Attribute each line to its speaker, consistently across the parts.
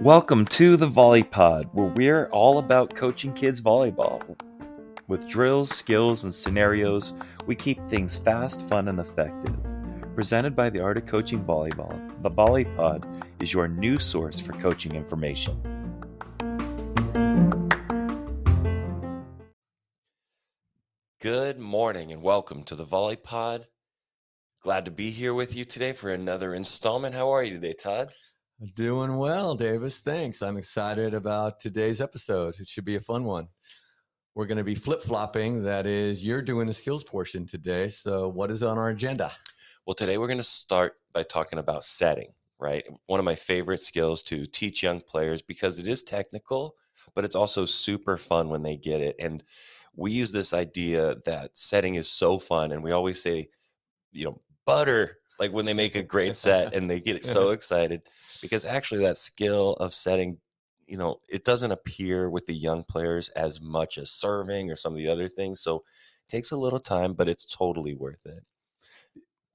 Speaker 1: Welcome to the Volley Pod, where we're all about coaching kids volleyball. With drills, skills, and scenarios, we keep things fast, fun, and effective. Presented by the Art of Coaching Volleyball, the Volley Pod is your new source for coaching information. Good morning and welcome to the Volley Pod. Glad to be here with you today for another installment. How are you today, Tod?
Speaker 2: Doing well, Davis. Thanks. I'm excited about today's episode. It should be a fun one. We're going to be flip flopping. That is, you're doing the skills portion today. So, what is on our agenda?
Speaker 1: Well, today we're going to start by talking about setting, right? One of my favorite skills to teach young players because it is technical, but it's also super fun when they get it. And we use this idea that setting is so fun. And we always say, you know, butter like when they make a great set and they get so excited because actually that skill of setting you know it doesn't appear with the young players as much as serving or some of the other things so it takes a little time but it's totally worth it.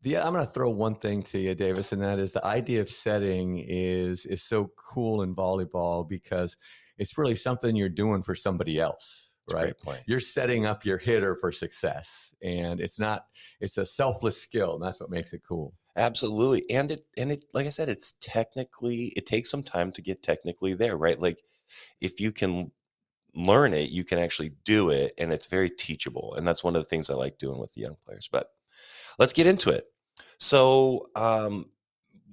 Speaker 2: Yeah i'm going to throw one thing to you davis and that is the idea of setting is is so cool in volleyball because it's really something you're doing for somebody else right? You're setting up your hitter for success, and it's not. It's a selfless skill, and that's what makes it cool.
Speaker 1: Absolutely, and it and it like I said, it's technically it takes some time to get technically there, right? Like if you can learn it, you can actually do it, and it's very teachable, and that's one of the things I like doing with the young players. But let's get into it. So, um,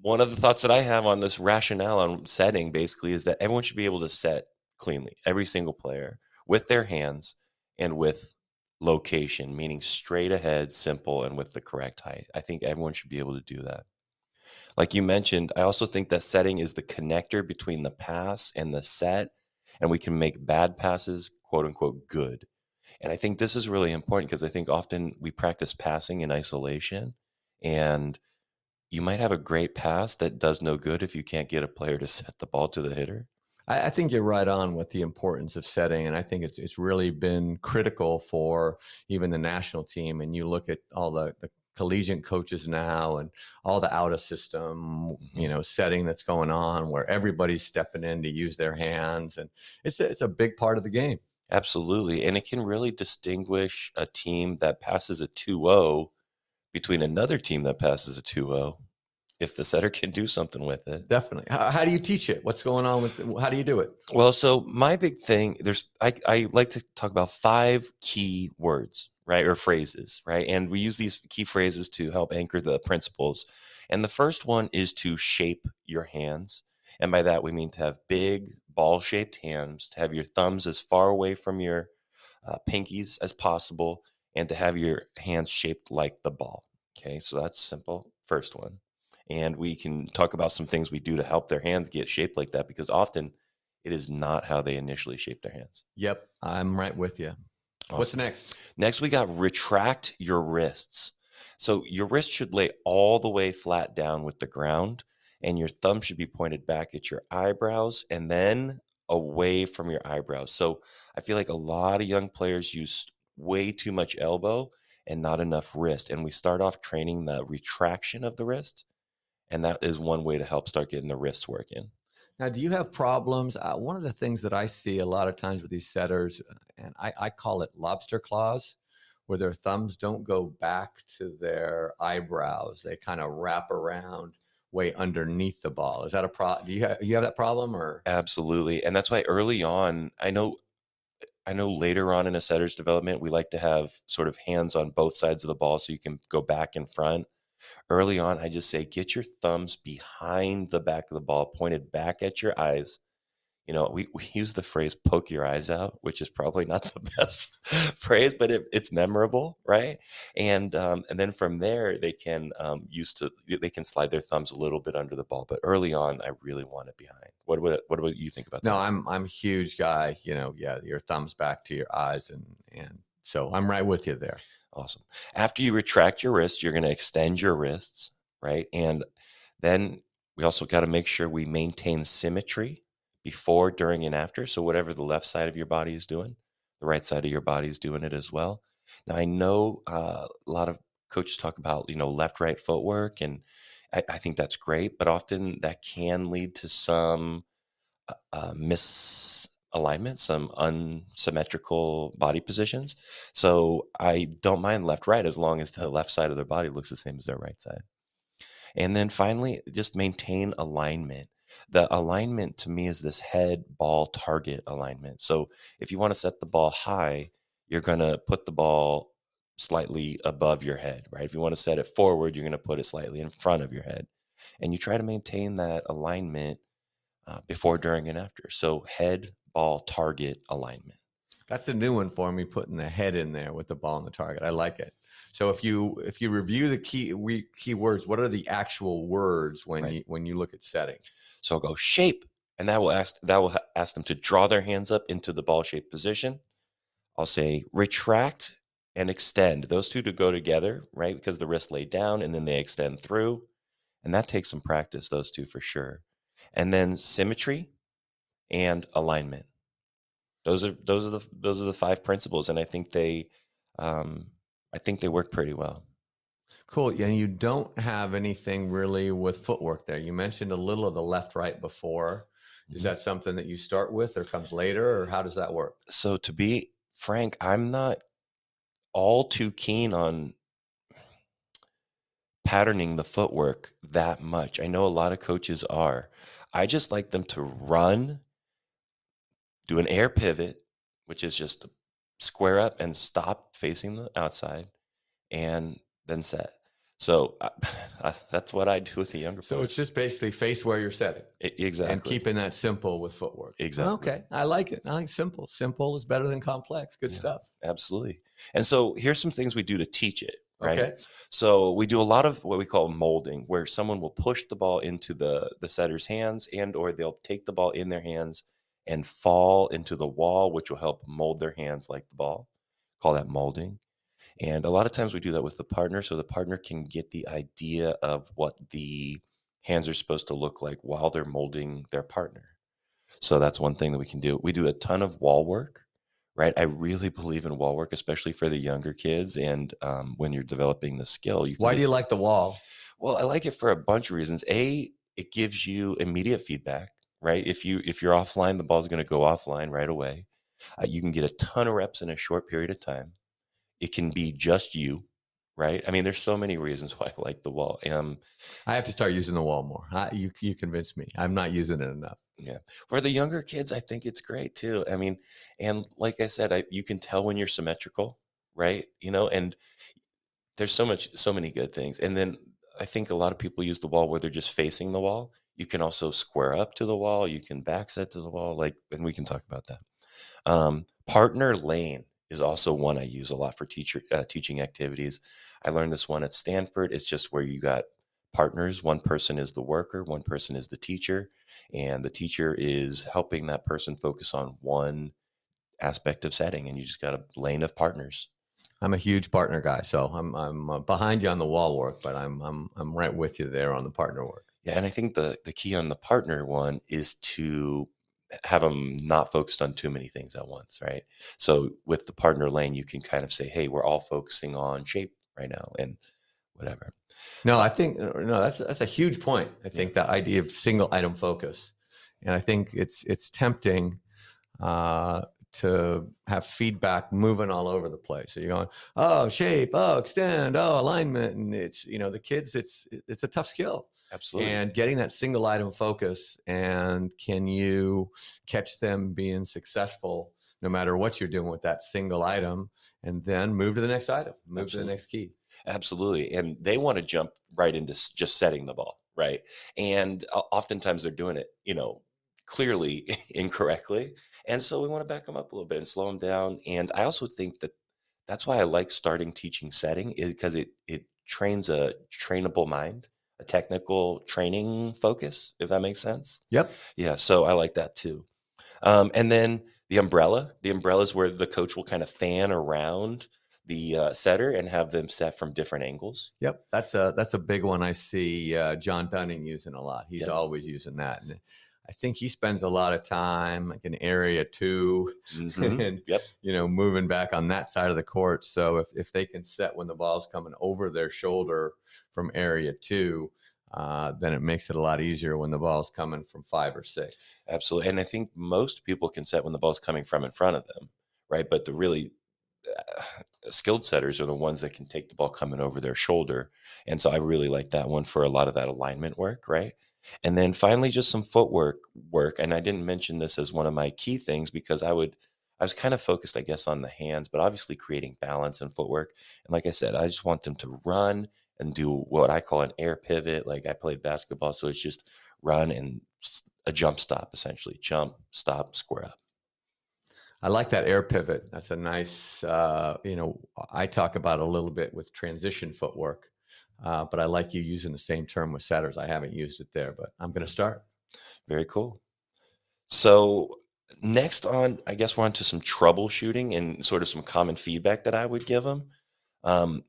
Speaker 1: one of the thoughts that I have on this rationale on setting basically is that everyone should be able to set cleanly, every single player with their hands and with location, meaning straight ahead, simple, and with the correct height. I think everyone should be able to do that. Like you mentioned, I also think that setting is the connector between the pass and the set, and we can make bad passes, quote unquote, good. And I think this is really important because I think often we practice passing in isolation, and you might have a great pass that does no good if you can't get a player to set the ball to the hitter.
Speaker 2: I, I, think you're right on with the importance of setting, and I think it's it's really been critical for even the national team. And you look at all the, the collegiate coaches now and all the out of system you mm-hmm. know setting that's going on where everybody's stepping in to use their hands and it's a, it's a big part of the game
Speaker 1: absolutely and it can really distinguish a team that passes a 2-0 between another team that passes a 2-0 if the setter can do something with it.
Speaker 2: Definitely. How, how do you teach it? What's going on with it? How do you do it?
Speaker 1: Well, so my big thing, there's I, I like to talk about five key words, right? Or phrases, right? And we use these key phrases to help anchor the principles. And the first one is to shape your hands. And by that we mean to have big ball shaped hands, to have your thumbs as far away from your uh, pinkies as possible, and to have your hands shaped like the ball. Okay, so that's simple. First one and we can talk about some things we do to help their hands get shaped like that because often it is not how they initially shape their hands.
Speaker 2: Yep, I'm right with you. Awesome. What's next?
Speaker 1: Next, we got retract your wrists. So your wrist should lay all the way flat down with the ground, and your thumb should be pointed back at your eyebrows and then away from your eyebrows. So I feel like a lot of young players use way too much elbow and not enough wrist. And we start off training the retraction of the wrist and that is one way to help start getting the wrists working.
Speaker 2: Now, do you have problems? Uh, one of the things that I see a lot of times with these setters, uh, and I, I call it lobster claws, where their thumbs don't go back to their eyebrows; they kind of wrap around way underneath the ball. Is that a problem? Do you have, you have that problem, or
Speaker 1: absolutely? And that's why early on, I know I know later on in a setter's development, we like to have sort of hands on both sides of the ball so you can go back and front. Early on, I just say get your thumbs behind the back of the ball, pointed back at your eyes. You know, we, we use the phrase poke your eyes out, which is probably not the best phrase, but it, it's memorable, right? And um, and then from there, they can um, use to they can slide their thumbs a little bit under the ball. But early on, I really want it behind. What what what about you think about
Speaker 2: that?
Speaker 1: No,
Speaker 2: I'm I'm a huge guy. You know, yeah, your thumbs back to your eyes, and and so I'm right with you there.
Speaker 1: Awesome. After you retract your wrists, you're going to extend your wrists, right? And then we also got to make sure we maintain symmetry before, during, and after. So, whatever the left side of your body is doing, the right side of your body is doing it as well. Now, I know uh, a lot of coaches talk about, you know, left right footwork. And I, I think that's great, but often that can lead to some uh, uh misalignment, some unsymmetrical body positions. So I don't mind left right as long as the left side of their body looks the same as their right side. And then finally, just maintain alignment. The alignment to me is this head ball target alignment. So if you want to set the ball high, you're going to put the ball slightly above your head, right? If you want to set it forward, you're going to put it slightly in front of your head. And you try to maintain that alignment uh, before, during, and after. So head, ball, target alignment.
Speaker 2: That's a new one for me, putting the head in there with the ball and the target. I like it. So if you if you review the key we key words, what are the actual words when right. you when you look at setting?
Speaker 1: So I'll go shape, and that will ask that will ask them to draw their hands up into the ball shape position. I'll say retract and extend. Those two to go together, right? Because the wrist laid down and then they extend through. And that takes some practice, those two for sure. And then symmetry and alignment. Those are those are the those are the five principles. And I think they um I think they work pretty well.
Speaker 2: Cool. And you don't have anything really with footwork there. You mentioned a little of the left right before. Is mm-hmm. that something that you start with or comes later or how does that work?
Speaker 1: So to be frank, I'm not all too keen on patterning the footwork that much. I know a lot of coaches are. I just like them to run, do an air pivot, which is just square up and stop facing the outside, and then set. So uh, that's what I do with the younger.
Speaker 2: So players. it's just basically face where you're setting.
Speaker 1: It, exactly.
Speaker 2: And keeping that simple with footwork.
Speaker 1: Exactly.
Speaker 2: Okay. I like it. I like simple. Simple is better than complex. Good yeah, stuff.
Speaker 1: Absolutely. And so here's some things we do to teach it. Right. Okay. So we do a lot of what we call molding, where someone will push the ball into the the setter's hands, and or they'll take the ball in their hands and fall into the wall, which will help mold their hands like the ball. Call that molding. And a lot of times we do that with the partner so the partner can get the idea of what the hands are supposed to look like while they're molding their partner. So that's one thing that we can do. We do a ton of wall work, right? I really believe in wall work, especially for the younger kids. And um, when you're developing the skill,
Speaker 2: you why do you like the wall?
Speaker 1: Well, I like it for a bunch of reasons. A, it gives you immediate feedback, right? If you if you're offline, the ball's going to go offline right away. Uh, you can get a ton of reps in a short period of time. It can be just you, right? I mean, there's so many reasons why I like the wall. Um,
Speaker 2: I have to start using the wall more. I, you you convinced me. I'm not using it enough.
Speaker 1: Yeah, for the younger kids, I think it's great too. I mean, and like I said, I, you can tell when you're symmetrical, right? You know, and there's so much, so many good things. And then I think a lot of people use the wall where they're just facing the wall. You can also square up to the wall. You can back set to the wall, like, and we can talk about that. Um, partner lane is also one I use a lot for teacher uh, teaching activities. I learned this one at Stanford. It's just where you got partners. One person is the worker, one person is the teacher, and the teacher is helping that person focus on one aspect of setting. And you just got a lane of partners.
Speaker 2: I'm a huge partner guy, so I'm I'm uh, behind you on the wall work, but I'm I'm I'm right with you there on the partner work.
Speaker 1: Yeah, and I think the the key on the partner one is to have them not focused on too many things at once, right? So with the partner lane, you can kind of say, "Hey, we're all focusing on shape right now," and whatever.
Speaker 2: No, I think uh, no, that's that's a huge point. I think yeah. that idea of single item focus, and I think it's it's tempting uh, to have feedback moving all over the place. So you're going, oh, shape, oh, extend, oh, alignment, and it's you know the kids. It's it's a tough skill.
Speaker 1: Absolutely.
Speaker 2: And getting that single item focus, and can you catch them being successful no matter what you're doing with that single item, and then move to the next item, move Absolutely. to the next key.
Speaker 1: Absolutely. And they want to jump right into just setting the ball, right? And uh, oftentimes they're doing it, you know, clearly incorrectly and so we want to back them up a little bit and slow them down. And I also think that that's why I like starting teaching setting is because it it trains a trainable mind, a technical training focus, if that makes sense.
Speaker 2: Yep.
Speaker 1: Yeah. So I like that too. Um, and then the umbrella. The umbrella is where the coach will kind of fan around the uh, setter and have them set from different angles.
Speaker 2: Yep, that's a that's a big one. I see uh, John Dunning using a lot. He's yep. always using that, and I think he spends a lot of time like in area 2
Speaker 1: Mhm.
Speaker 2: and
Speaker 1: Yep.
Speaker 2: you know moving back on that side of the court. So if if they can set when the ball's coming over their shoulder from area two, uh, then it makes it a lot easier when the ball's coming from five or six.
Speaker 1: Absolutely. And I think most people can set when the ball's coming from in front of them, right? But the really uh, skilled setters are the ones that can take the ball coming over their shoulder. And so I really like that one for a lot of that alignment work, right? And then finally, just some footwork work. And I didn't mention this as one of my key things because I would, I was kind of focused, I guess, on the hands, but obviously creating balance and footwork. And like I said, I just want them to run and do what I call an air pivot. Like I played basketball, so it's just run and a jump stop essentially jump, stop, square up.
Speaker 2: I like that air pivot. That's a nice, uh, you know, I talk about a little bit with transition footwork, uh, but I like you using the same term with setters. I haven't used it there, but I'm going to start.
Speaker 1: Very cool. So next on, I guess we're on to some troubleshooting and sort of some common feedback that I would give them. Um,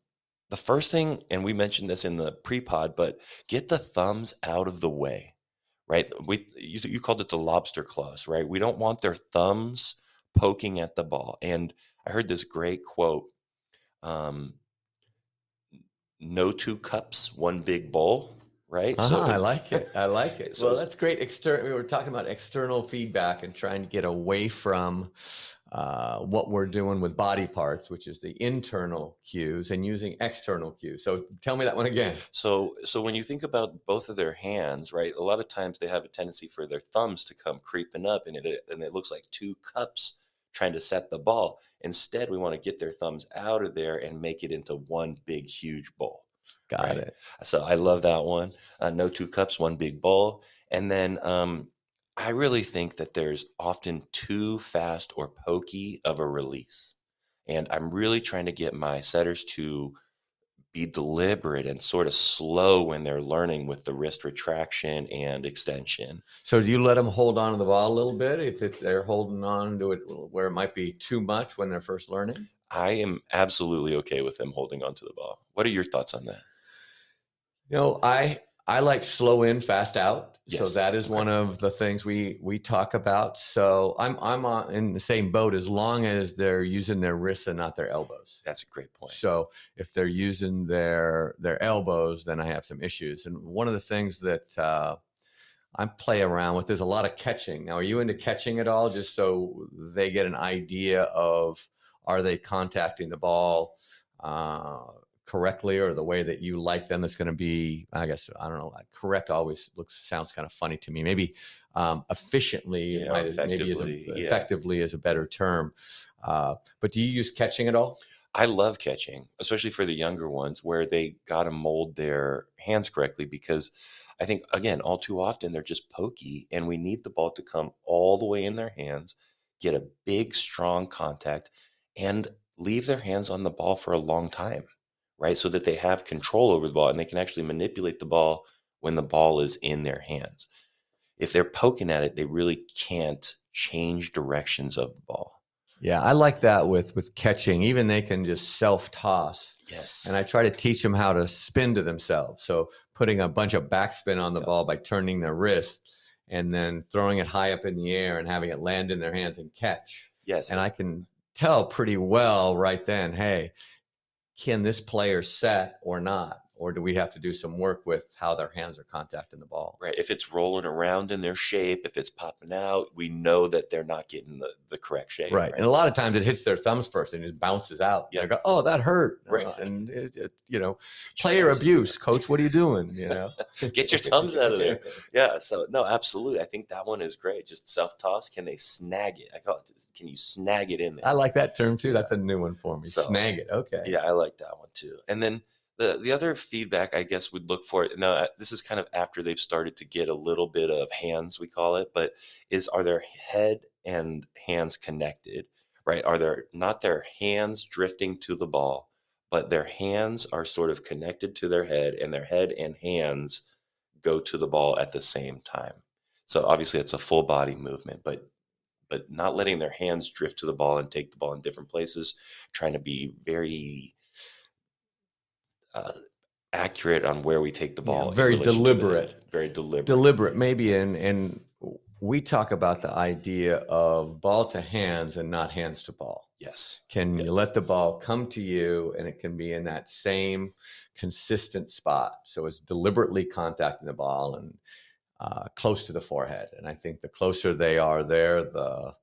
Speaker 1: the first thing, and we mentioned this in the pre-pod, but get the thumbs out of the way, right? We you, you called it the lobster claws, right? We don't want their thumbs poking at the ball. And I heard this great quote: um, "No two cups, one big bowl." Right?
Speaker 2: Uh-huh, I like it. I like it.
Speaker 1: So
Speaker 2: well, that's great. External. We were talking about external feedback and trying to get away from uh, what we're doing with body parts, which is the internal cues, and using external cues. So tell me that one again.
Speaker 1: So, so when you think about both of their hands, right? A lot of times they have a tendency for their thumbs to come creeping up, and it and it looks like two cups trying to set the ball. Instead, we want to get their thumbs out of there and make it into one big, huge bowl.
Speaker 2: Got
Speaker 1: Right.
Speaker 2: it.
Speaker 1: So I love that one. Uh, no two cups, one big bowl. And then um, I really think that there's often too fast or pokey of a release. And I'm really trying to get my setters to be deliberate and sort of slow when they're learning with the wrist retraction and extension.
Speaker 2: So do you let them hold on to the ball a little bit if, if they're holding on to it where it might be too much when they're first learning?
Speaker 1: I am absolutely okay with them holding onto the ball. What are your thoughts on that?
Speaker 2: You know, I I like slow in, fast out. So that is
Speaker 1: okay.
Speaker 2: one of the things we we talk about. So I'm I'm on, in the same boat as long as they're using their wrists and not their elbows.
Speaker 1: That's a great point.
Speaker 2: So if they're using their their elbows, then I have some issues. And one of the things that uh, I play around with is a lot of catching. Now, are you into catching at all? Just so they get an idea of are they contacting the ball uh, correctly or the way that you like them? That's going to be, I guess, I don't know. like, Correct always looks sounds kind of funny to me. Maybe um, efficiently,
Speaker 1: Yeah,
Speaker 2: might, maybe
Speaker 1: effectively,
Speaker 2: a,
Speaker 1: yeah.
Speaker 2: effectively is a better term. Uh, but do you use catching at all?
Speaker 1: I love catching, especially for the younger ones where they got to mold their hands correctly because I think, again, all too often they're just pokey and we need the ball to come all the way in their hands, get a big, strong contact, and leave their hands on the ball for a long time, right? So that they have control over the ball and they can actually manipulate the ball when the ball is in their hands. If they're poking at it, they really can't change directions of the ball.
Speaker 2: Yeah, I like that with with catching. Even they can just self toss,
Speaker 1: Yes.
Speaker 2: and I try to teach them how to spin to themselves. So putting a bunch of backspin on the
Speaker 1: Yep.
Speaker 2: ball by turning their wrist, and then throwing it high up in the air and having it land in their hands and catch.
Speaker 1: yes.
Speaker 2: And I can tell pretty well right then, hey, can this player set or not? Or do we have to do some work with how their hands are contacting the ball?
Speaker 1: Right. If it's rolling around in their shape, if it's popping out, we know that they're not getting the, the correct shape.
Speaker 2: Right. And a lot of times it hits their thumbs first and just bounces out.
Speaker 1: Yep.
Speaker 2: They go, oh, that hurt.
Speaker 1: Right.
Speaker 2: And, it, it, you know, player abuse. Coach, what are you doing? You know,
Speaker 1: Get your thumbs out of there. Yeah. So, no, absolutely. I think that one is great. Just self toss. Can they snag it? I call it, can you snag it in there?
Speaker 2: I like that term too. That's a new one for me.
Speaker 1: So-
Speaker 2: Snag it. Okay.
Speaker 1: Yeah, I like that one too. And then the the other feedback I guess we'd look for now uh, this is kind of after they've started to get a little bit of hands we call it, but is are their head and hands connected? Right? Are there not their hands drifting to the ball, but their hands are sort of connected to their head and their head and hands go to the ball at the same time. So obviously it's a full body movement, but but not letting their hands drift to the ball and take the ball in different places, trying to be very uh, accurate on where we take the ball. in
Speaker 2: very
Speaker 1: to the
Speaker 2: deliberate.
Speaker 1: Very deliberate.
Speaker 2: Deliberate, maybe. And, and we talk about the idea of ball to hands and not hands to ball.
Speaker 1: Yes.
Speaker 2: Can
Speaker 1: Yes.
Speaker 2: you let the ball come to you and it can be in that same consistent spot? So it's deliberately contacting the ball and uh, close to the forehead. And I think the closer they are there, the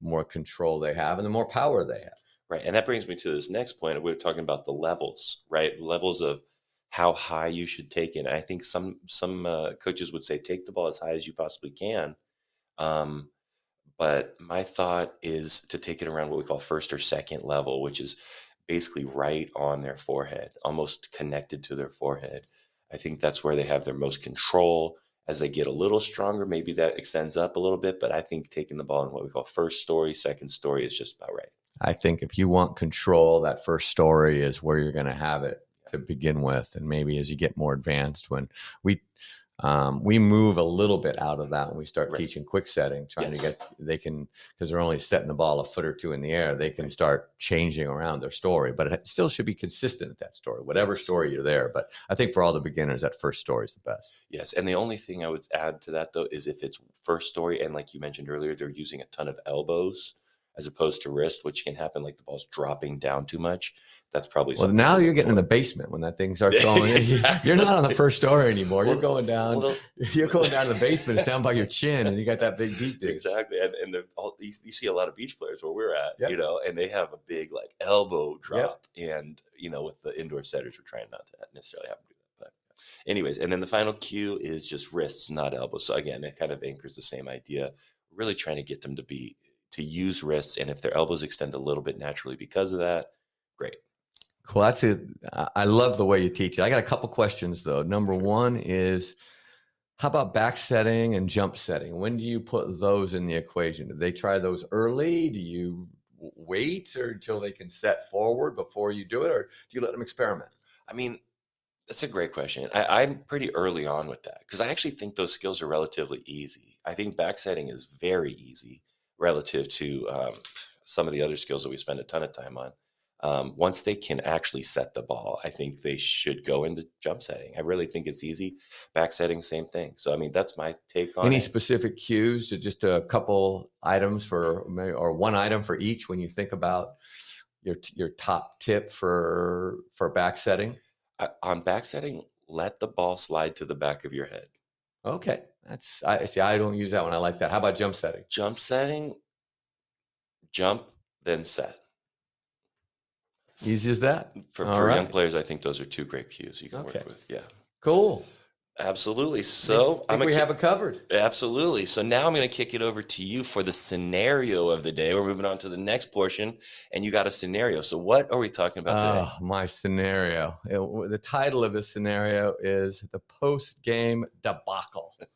Speaker 2: more control they have and the more power they have.
Speaker 1: Right. And that brings me to this next point. We are talking about the levels, right? Levels of how high you should take it. And I think some some uh, coaches would say take the ball as high as you possibly can. Um, but my thought is to take it around what we call first or second level, which is basically right on their forehead, almost connected to their forehead. I think that's where they have their most control. As they get a little stronger, maybe that extends up a little bit. But I think taking the ball in what we call first story, second story is just about right.
Speaker 2: I think if you want control, that first story is where you're going to have it to begin with, and maybe as you get more advanced, when we um, we move a little bit out of that when we start
Speaker 1: Right.
Speaker 2: teaching quick setting, trying
Speaker 1: Yes.
Speaker 2: to get they can because they're only setting the ball a foot or two in the air, they can
Speaker 1: Right.
Speaker 2: start changing around their story, but it still should be consistent at that story, whatever
Speaker 1: Yes.
Speaker 2: story you're there. But I think for all the beginners, that first story is the best.
Speaker 1: Yes, and the only thing I would add to that though is if it's first story and like you mentioned earlier, they're using a ton of elbows as opposed to wrist, which can happen like the ball's dropping down too much. That's probably
Speaker 2: Well, now you're getting in the basement when that thing starts going.
Speaker 1: Exactly.
Speaker 2: You're not on the first story anymore. You're going down.
Speaker 1: Well,
Speaker 2: You're going down to the basement. It's down by your chin, and you got that big deep dig.
Speaker 1: exactly, and, and all, you, you see a lot of beach players where we're at,
Speaker 2: Yep.
Speaker 1: you know, and they have a big like elbow drop, and you know, with the indoor setters, we're trying not to necessarily have to do that. But, anyways, and then the final cue is just wrists, not elbows. So again, it kind of anchors the same idea. Really trying to get them to be to use wrists, and if their elbows extend a little bit naturally because of that, great.
Speaker 2: Cool. That's it. I love the way you teach it. I got a couple questions though. Number one is, how about back setting and jump setting? When do you put those in the equation? Do they try those early? Do you wait or until they can set forward before you do it, or do you let them experiment?
Speaker 1: I mean, that's a great question. I, I'm pretty early on with that because I actually think those skills are relatively easy. I think back setting is very easy relative to um, some of the other skills that we spend a ton of time on. Um, once they can actually set the ball, I think they should go into jump setting. I really think it's easy. Back setting, same thing. So, I mean, that's my take on
Speaker 2: Any
Speaker 1: it.
Speaker 2: specific cues? To just a couple items for, or one item for each when you think about your your top tip for for back setting.
Speaker 1: I, on backsetting, let the ball slide to the back of your head.
Speaker 2: Okay, that's I see. I don't use that one. I like that. How about jump setting?
Speaker 1: Jump setting, jump, then set.
Speaker 2: Easy as that.
Speaker 1: For, for young players, I think those are two great cues you can
Speaker 2: Okay.
Speaker 1: work with. Yeah,
Speaker 2: Cool.
Speaker 1: absolutely.
Speaker 2: I
Speaker 1: So
Speaker 2: think
Speaker 1: I'm
Speaker 2: we
Speaker 1: gonna
Speaker 2: have it covered.
Speaker 1: absolutely. So now I'm going to kick it over to you for the scenario of the day. We're moving on to the next portion, and you got a scenario. So what are we talking about today?
Speaker 2: Oh, my scenario. It- the title of this scenario is the post game debacle.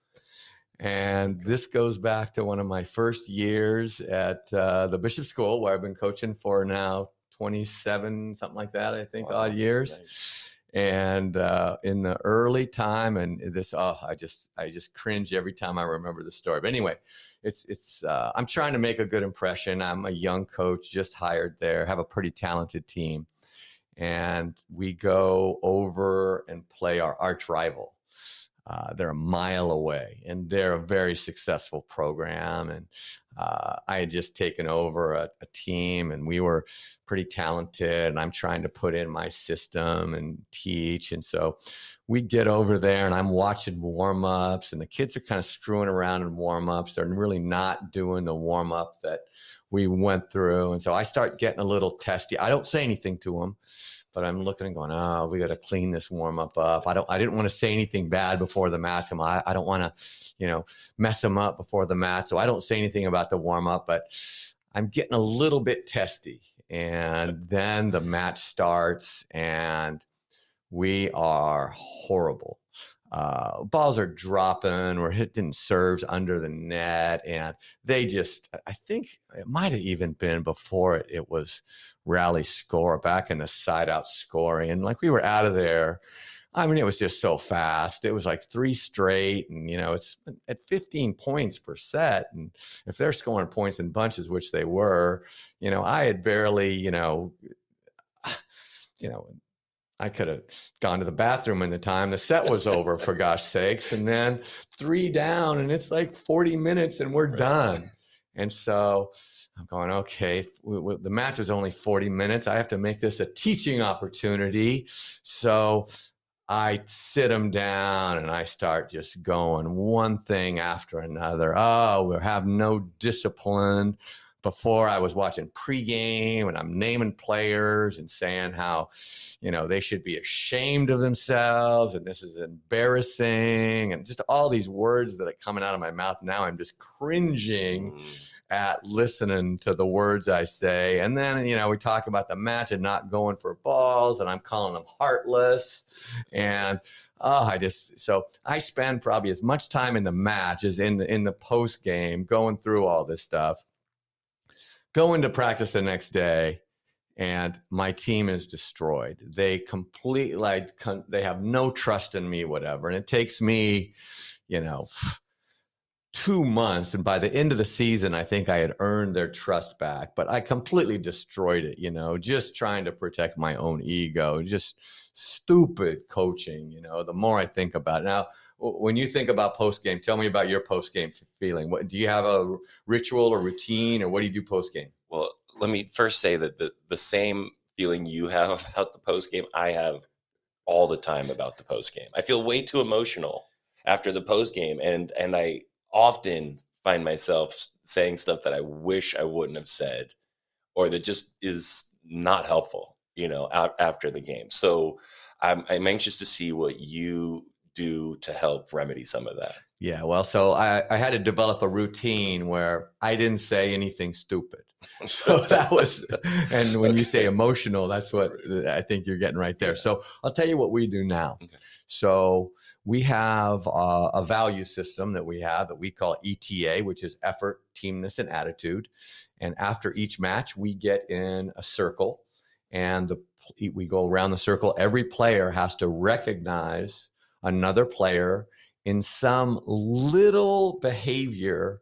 Speaker 2: And this goes back to one of my first years at uh, the Bishop School, where I've been coaching for now 27, something like that, I think,
Speaker 1: Wow,
Speaker 2: odd years.
Speaker 1: nice.
Speaker 2: and uh, in the early time and this oh i just i just cringe every time i remember the story but anyway it's it's uh, i'm trying to make a good impression i'm a young coach just hired there have a pretty talented team and we go over and play our arch rival uh, they're a mile away and they're a very successful program and uh, i had just taken over a, a team and we were pretty talented and I'm trying to put in my system and teach. And so we get over there and I'm watching warm ups and the kids are kind of screwing around in warm ups. They're really not doing the warm up that we went through. And so I start getting a little testy. I don't say anything to them, but I'm looking and going, oh, we got to clean this warm up up. I don't, I didn't want to say anything bad before the match. I'm, I, I don't want to, you know, mess them up before the match. So I don't say anything about the warm up, but I'm getting a little bit testy. And then the match starts and we are horrible. Uh, balls are dropping, we're hitting serves under the net, and they just, I think it might have even been before it, it was rally score back in the side out scoring. And like we were out of there. I mean, it was just so fast. It was like three straight, and you know, it's at 15 points per set. And if they're scoring points in bunches, which they were, you know, I had barely, you know, you know, I could have gone to the bathroom in the time the set was over, for gosh sakes. And then three down, and it's like 40 minutes and we're
Speaker 1: Right.
Speaker 2: done. And so I'm going, okay, w- w- the match is only 40 minutes. I have to make this a teaching opportunity. So I sit them down and I start just going one thing after another. Oh, we have no discipline. Before I was watching pregame and I'm naming players and saying how, you know, they should be ashamed of themselves and this is embarrassing and just all these words that are coming out of my mouth. Now I'm just cringing
Speaker 1: Mm,
Speaker 2: at listening to the words I say. And then, you know, we talk about the match and not going for balls, and I'm calling them heartless. And oh, I just so I spend probably as much time in the match as in the in the post game going through all this stuff. Going into practice the next day, and my team is destroyed. They completely like they have no trust in me, whatever. And it takes me, you know, two months. And by the end of the season, I think I had earned their trust back, but I completely destroyed it, you know, just trying to protect my own ego, just stupid coaching, you know, the more I think about it. Now, when you think about post game, tell me about your post game feeling. What do you have a ritual or routine, or what do you do post game?
Speaker 1: Well, let me first say that the, the same feeling you have about the post game, I have all the time about the post game. I feel way too emotional after the post game, and and I often find myself saying stuff that I wish I wouldn't have said, or that just is not helpful. You know, out after the game. So I'm I'm anxious to see what you do to help remedy some of that.
Speaker 2: Yeah, well, so I, I had to develop a routine where I didn't say anything stupid. So that was, and when you say emotional, that's what I think you're getting right there.
Speaker 1: Yeah.
Speaker 2: So I'll tell you what we do now.
Speaker 1: Okay.
Speaker 2: So we have uh, a value system that we have that we call ETA, which is effort, teamness, and attitude. And after each match, we get in a circle, and the we go around the circle. Every player has to recognize another player in some little behavior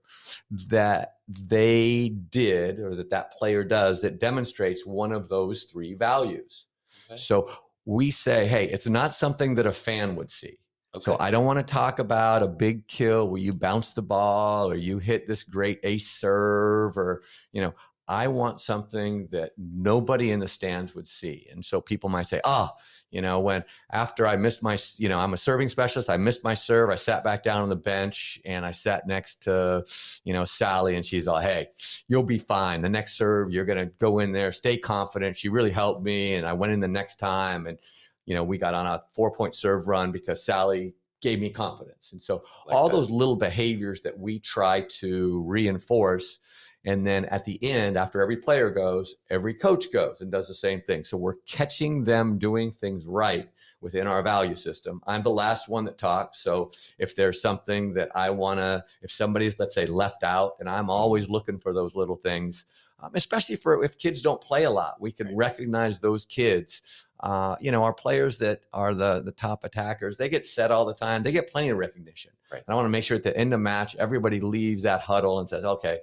Speaker 2: that they did or that that player does that demonstrates one of those three values.
Speaker 1: Okay.
Speaker 2: So we say, hey, it's not something that a fan would see. So I don't want to talk about a big kill where you bounce the ball or you hit this great ace serve or, you know, I want something that nobody in the stands would see. And so people might say, oh, you know, when after I missed my, you know, I'm a serving specialist, I missed my serve, I sat back down on the bench and I sat next to, you know, Sally and she's all, hey, you'll be fine. The next serve, you're going to go in there, stay confident. She really helped me. And I went in the next time and, you know, we got on a four point serve run because Sally gave me confidence. And so
Speaker 1: Like
Speaker 2: all
Speaker 1: that.
Speaker 2: those little behaviors that we try to reinforce. And then at the end, after every player goes, every coach goes and does the same thing. So we're catching them doing things right within our value system. I'm the last one that talks. So if there's something that I want to, if somebody's, let's say, left out, and I'm always looking for those little things, um, especially for if kids don't play a lot, we can
Speaker 1: Right.
Speaker 2: recognize those kids. Uh, you know, our players that are the the top attackers, they get set all the time. They get plenty of recognition.
Speaker 1: Right.
Speaker 2: And I want to make sure at the end of match, everybody leaves that huddle and says, "Okay,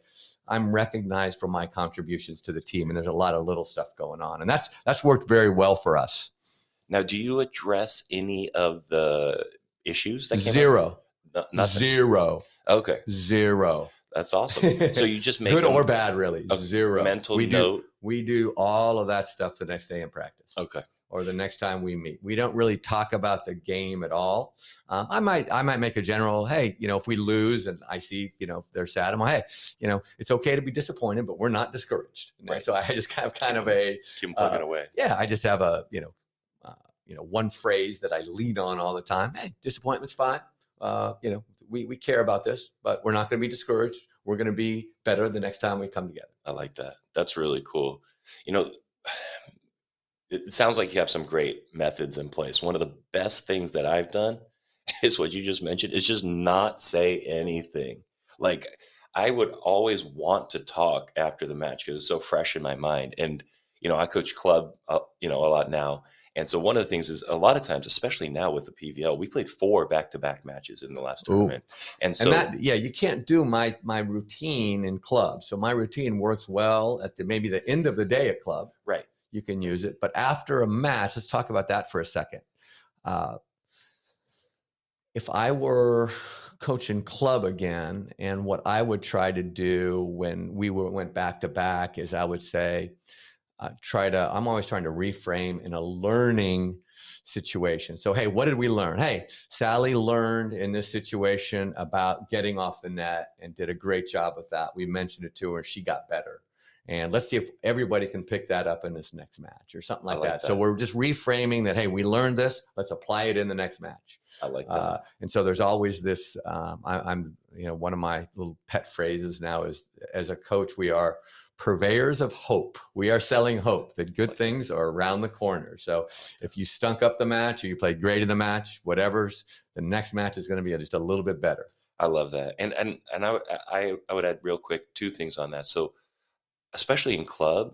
Speaker 2: I'm recognized for my contributions to the team." And there's a lot of little stuff going on, and that's that's worked very well for us.
Speaker 1: Now, do you address any of the issues that came?
Speaker 2: Zero,
Speaker 1: No, nothing.
Speaker 2: zero,
Speaker 1: Okay,
Speaker 2: zero.
Speaker 1: that's awesome. So you just make
Speaker 2: Good or bad, really. Zero.
Speaker 1: mental
Speaker 2: we do
Speaker 1: note.
Speaker 2: we do all of that stuff the next day in practice.
Speaker 1: Okay,
Speaker 2: or the next time we meet. We don't really talk about the game at all. Um, I might I might make a general, hey, you know, if we lose and I see, you know, if they're sad, I'm like, hey, you know, it's okay to be disappointed, but we're not discouraged.
Speaker 1: Right.
Speaker 2: So I just have kind of a
Speaker 1: keep plugging
Speaker 2: Uh,
Speaker 1: away.
Speaker 2: yeah, I just have a you know, uh, you know, one phrase that I lead on all the time. Hey, disappointment's fine. Uh, you know, we we care about this, but we're not going to be discouraged. We're going to be better the next time we come together.
Speaker 1: I like that. That's really cool. You know, it sounds like you have some great methods in place. One of the best things that I've done is what you just mentioned is just not say anything. Like I would always want to talk after the match because it's so fresh in my mind. And you know, I coach club, uh, you know, a lot now. And so one of the things is a lot of times, especially now with the PVL, we played four back-to-back matches in the last
Speaker 2: Ooh.
Speaker 1: tournament. And so
Speaker 2: and that yeah you can't do my my routine in club so my routine works well at the maybe the end of the day at club
Speaker 1: right.
Speaker 2: You can use it. But after a match, let's talk about that for a second. Uh, if I were coaching club again, and what I would try to do when we were, went back to back is I would say, uh, try to, I'm always trying to reframe in a learning situation. So, hey, what did we learn? Hey, Sally learned in this situation about getting off the net and did a great job with that. We mentioned it to her, she got better. And let's see if everybody can pick that up in this next match or something like,
Speaker 1: like
Speaker 2: that.
Speaker 1: that.
Speaker 2: So we're just reframing that. Hey, we learned this. Let's apply it in the next match.
Speaker 1: I like that.
Speaker 2: Uh, and so there's always this. Um, I, I'm, you know, one of my little pet phrases now is, as a coach, we are purveyors of hope. We are selling hope that good things are around the corner. So if you stunk up the match or you played great in the match, whatever's the next match is going to be just a little bit better.
Speaker 1: I love that. And and and I, would- I I would add real quick two things on that. So especially in club,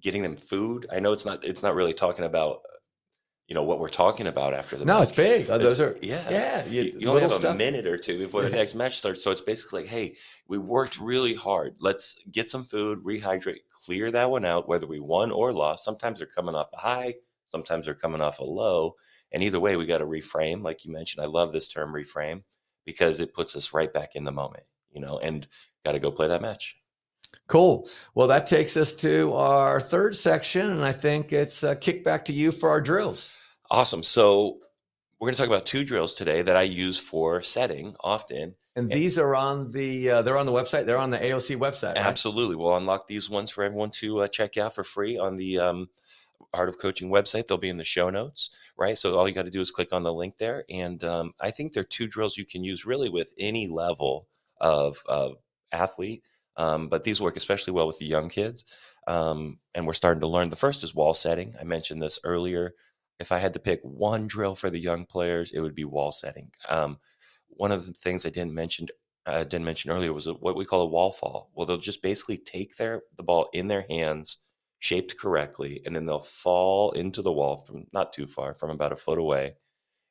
Speaker 1: getting them food. I know it's not it's not really talking about you know what we're talking about after the match.
Speaker 2: No,
Speaker 1: match.
Speaker 2: it's big. Uh,
Speaker 1: It's-
Speaker 2: Those are
Speaker 1: yeah.
Speaker 2: yeah.
Speaker 1: You,
Speaker 2: You,
Speaker 1: you only have a minute or two before the
Speaker 2: Yeah.
Speaker 1: next match starts. So it's basically like, hey, we worked really hard. Let's get some food, rehydrate, clear that one out, whether we won or lost. Sometimes they're coming off a high, sometimes they're coming off a low. And either way, we got to reframe. Like you mentioned, I love this term reframe because it puts us right back in the moment, you know, and got to go play that match.
Speaker 2: Cool. Well, that takes us to our third section, and I think it's a kick back to you for our drills.
Speaker 1: Awesome. So we're going to talk about two drills today that I use for setting often.
Speaker 2: And
Speaker 1: Yeah.
Speaker 2: these are on the uh, they're on the website. They're on the AOC website. Right?
Speaker 1: Absolutely. We'll unlock these ones for everyone to uh, check out for free on the um, Art of Coaching website. They'll be in the show notes, right? So all you got to do is click on the link there. And um, I think they're two drills you can use really with any level of, of athlete. Um, but these work especially well with the young kids. Um, and we're starting to learn. The first is wall setting. I mentioned this earlier. If I had to pick one drill for the young players, it would be wall setting. Um, one of the things I didn't mention uh, didn't mention earlier was what we call a wall fall. Well, they'll just basically take their the ball in their hands, shaped correctly, and then they'll fall into the wall from not too far, from about a foot away,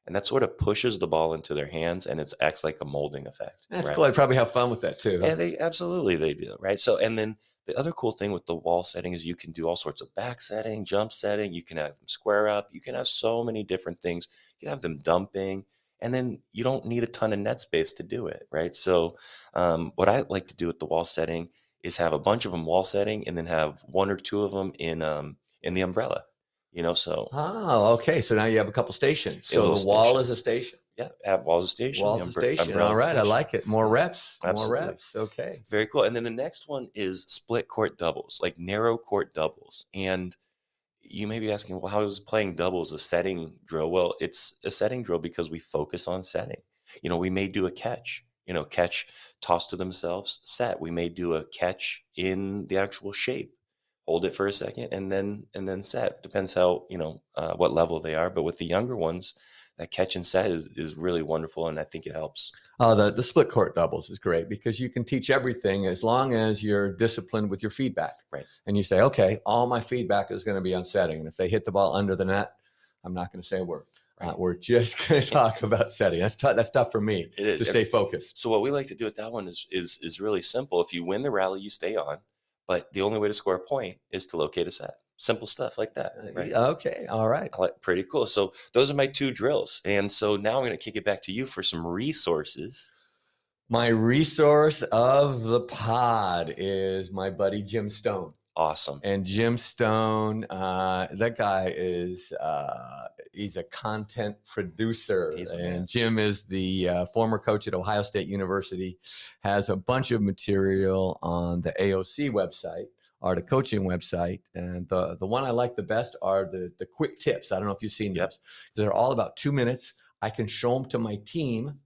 Speaker 1: and that sort of pushes the ball into their hands, and it acts like a molding effect.
Speaker 2: That's
Speaker 1: right?
Speaker 2: cool. I'd probably have fun with that too.
Speaker 1: And they absolutely they do, right? So and then the other cool thing with the wall setting is you can do all sorts of back setting, jump setting, you can have them square up, you can have so many different things. You can have them dumping, and then you don't need a ton of net space to do it, right? So um, what I like to do with the wall setting is have a bunch of them wall setting and then have one or two of them in um in the umbrella. You know, so
Speaker 2: Oh, okay. So now you have a couple stations. So the wall is a station.
Speaker 1: yeah, at walls of station.
Speaker 2: Wall's a station.
Speaker 1: umbrella
Speaker 2: All right. I like it. More reps. More reps. Okay.
Speaker 1: Very cool. And then the next one is split court doubles, like narrow court doubles. And you may be asking, well, how is playing doubles a setting drill? Well, it's a setting drill because we focus on setting. You know, we may do a catch, you know, catch, toss to themselves, set. We may do a catch in the actual shape, hold it for a second, and then and then set. Depends how you know uh, what level they are. But with the younger ones, that catch and set is is really wonderful, and I think it helps.
Speaker 2: Oh, the, the split court doubles is great because you can teach everything as long as you're disciplined with your feedback.
Speaker 1: Right.
Speaker 2: And you say, okay, all my feedback is going to be on setting. And if they hit the ball under the net, I'm not going to say a word. Uh, we're just going to talk about setting. That's tough. That's tough for me
Speaker 1: It is.
Speaker 2: to stay focused.
Speaker 1: So what we like to do with that one is is is really simple. If you win the rally, you stay on. But the only way to score a point is to locate a set. Simple stuff like that.
Speaker 2: Uh,
Speaker 1: Right?
Speaker 2: Okay. All right.
Speaker 1: Pretty cool. So those are my two drills. And so now I'm going to kick it back to you for some resources.
Speaker 2: My resource of the pod is my buddy Jim Stone.
Speaker 1: Awesome.
Speaker 2: And Jim Stone, uh, that guy is uh, he's a content producer,
Speaker 1: He's
Speaker 2: and Jim is the uh, former coach at Ohio State University. Has a bunch of material on the AOC website, or the coaching website, and the the one I like the best are the the quick tips. I don't know if you've seen
Speaker 1: Yep.
Speaker 2: those. They're all about two minutes. I can show them to my team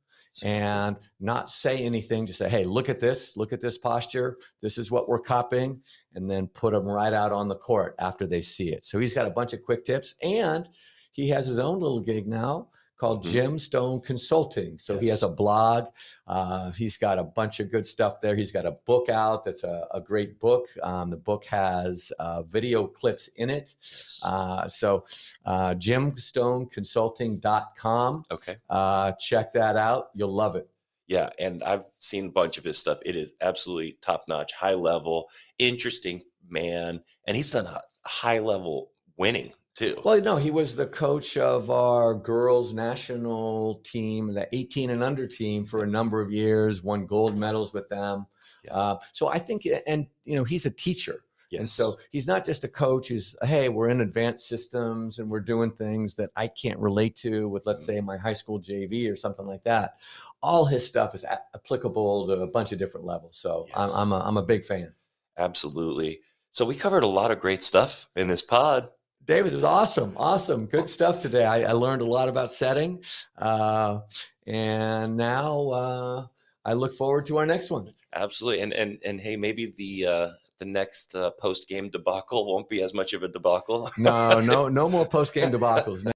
Speaker 2: and not say anything. Just say, hey, look at this, look at this posture. This is what we're copying, and then put them right out on the court after they see it. So he's got a bunch of quick tips, and he has his own little gig now called
Speaker 1: Mhm.
Speaker 2: Jim Stone Consulting. So he has a blog. Uh, he's got a bunch of good stuff there. He's got a book out that's a, a great book. Um, the book has uh, video clips in it.
Speaker 1: Yes.
Speaker 2: Uh, so uh, jimstoneconsulting.com.
Speaker 1: okay.
Speaker 2: Uh, check that out. You'll love it.
Speaker 1: Yeah, and I've seen a bunch of his stuff. It is absolutely top notch, high level, interesting, man, and he's done a high level winning too.
Speaker 2: Well, no, he was the coach of our girls' national team, the 18 and under team, for a number of years. Won gold medals with them.
Speaker 1: Yeah.
Speaker 2: Uh, so I think, and you know, he's a teacher.
Speaker 1: yes.
Speaker 2: And so he's not just a coach who's, hey, we're in advanced systems and we're doing things that I can't relate to with, let's
Speaker 1: Mm.
Speaker 2: say, my high school JV or something like that. All his stuff is a- applicable to a bunch of different levels. So I'm, I'm, a, I'm a big fan.
Speaker 1: Absolutely. So we covered a lot of great stuff in this pod.
Speaker 2: Davis, it was awesome. Awesome. Good stuff today. I, I learned a lot about setting. Uh, and now uh, I look forward to our next one.
Speaker 1: Absolutely. And and and hey, maybe the uh the next uh, post game debacle won't be as much of a debacle.
Speaker 2: No, no, no more post game debacles.